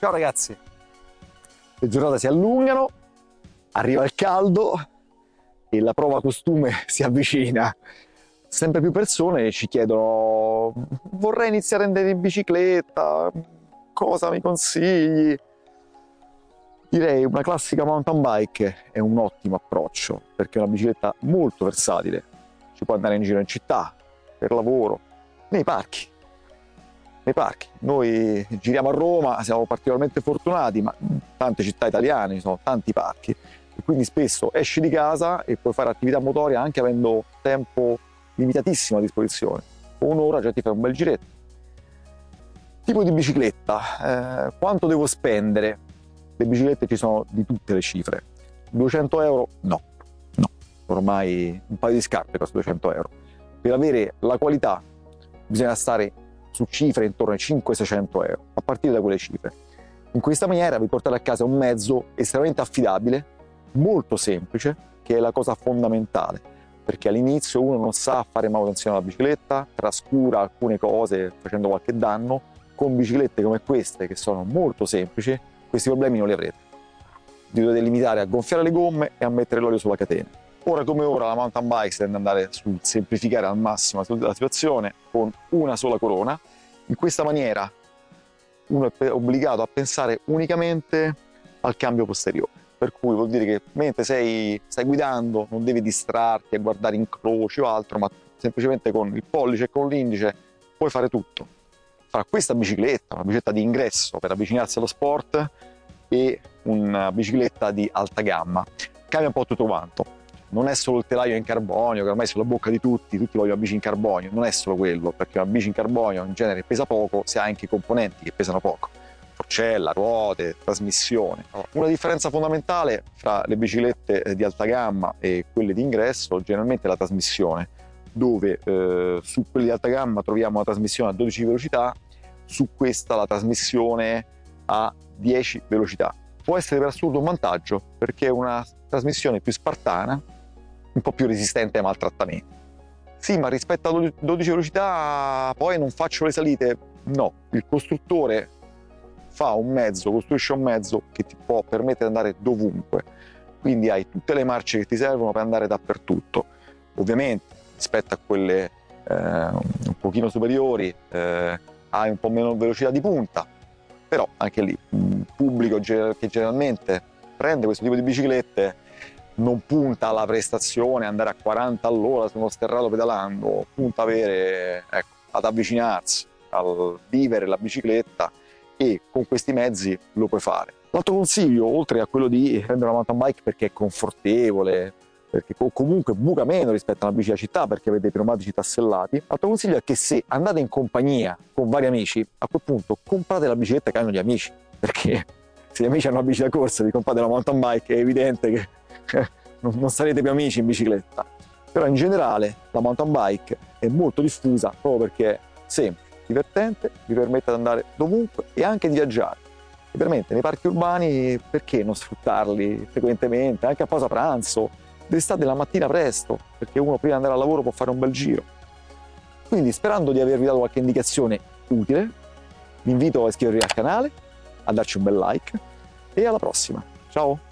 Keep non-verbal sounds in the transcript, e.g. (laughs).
Ciao ragazzi! Le giornate si allungano, arriva il caldo e la prova costume (laughs) si avvicina. Sempre più persone ci chiedono vorrei iniziare a andare in bicicletta, cosa mi consigli? Direi una classica mountain bike è un ottimo approccio perché è una bicicletta molto versatile. Ci può andare in giro in città, per lavoro, nei parchi. Nei parchi. Noi giriamo a Roma, siamo particolarmente fortunati, ma tante città italiane ci sono tanti parchi e quindi spesso esci di casa e puoi fare attività motoria anche avendo tempo limitatissimo a disposizione. Un'ora già ti fai un bel giretto. Tipo di bicicletta, eh, quanto devo spendere? Le biciclette ci sono di tutte le cifre. 200 euro? No, no. Ormai un paio di scarpe costa 200 euro. Per avere la qualità bisogna stare su cifre intorno ai 500-600 euro, a partire da quelle cifre. In questa maniera vi portate a casa un mezzo estremamente affidabile, molto semplice, che è la cosa fondamentale, perché all'inizio uno non sa fare manutenzione alla bicicletta, trascura alcune cose facendo qualche danno, con biciclette come queste che sono molto semplici, questi problemi non li avrete. Vi dovete limitare a gonfiare le gomme e a mettere l'olio sulla catena. Ora come ora la mountain bike tende ad andare sul semplificare al massimo la situazione con una sola corona. In questa maniera uno è obbligato a pensare unicamente al cambio posteriore. Per cui vuol dire che mentre sei, stai guidando non devi distrarti a guardare incroci o altro, ma semplicemente con il pollice e con l'indice puoi fare tutto fra questa bicicletta, una bicicletta di ingresso per avvicinarsi allo sport e una bicicletta di alta gamma. Cambia un po' tutto quanto. Non è solo il telaio in carbonio, che ormai è sulla bocca di tutti, tutti vogliono bici in carbonio, non è solo quello, perché una bici in carbonio in genere pesa poco se ha anche i componenti che pesano poco. Forcella, ruote, trasmissione. Una differenza fondamentale fra le biciclette di alta gamma e quelle di ingresso generalmente è la trasmissione dove eh, su quelli di alta gamma troviamo la trasmissione a 12 velocità, su questa la trasmissione a 10 velocità. Può essere per assurdo un vantaggio perché è una trasmissione più spartana, un po' più resistente ai maltrattamenti. Sì, ma rispetto a 12 velocità poi non faccio le salite? No, il costruttore fa un mezzo, costruisce un mezzo che ti può permettere di andare dovunque. Quindi hai tutte le marce che ti servono per andare dappertutto. Ovviamente rispetto a quelle eh, un pochino superiori eh, hai un po' meno velocità di punta, però anche lì il pubblico che generalmente prende questo tipo di biciclette non punta alla prestazione, andare a 40 all'ora su uno sterrato pedalando, punta avere, ecco, ad avvicinarsi, al vivere la bicicletta e con questi mezzi lo puoi fare. L'altro consiglio, oltre a quello di prendere una mountain bike perché è confortevole, perché comunque buca meno rispetto a una bici da città perché avete i pneumatici tassellati. L'altro consiglio è che se andate in compagnia con vari amici, a quel punto comprate la bicicletta che hanno gli amici, perché (laughs) se gli amici hanno una bici da corsa vi comprate la mountain bike è evidente che (laughs) non sarete più amici in bicicletta. Però in generale la mountain bike è molto diffusa proprio perché è semplice, divertente, vi permette di andare dovunque e anche di viaggiare. Vi permette nei parchi urbani perché non sfruttarli frequentemente, anche a pausa pranzo, d'estate la mattina presto, perché uno prima di andare al lavoro può fare un bel giro. Quindi sperando di avervi dato qualche indicazione utile, vi invito a iscrivervi al canale, a darci un bel like e alla prossima. Ciao!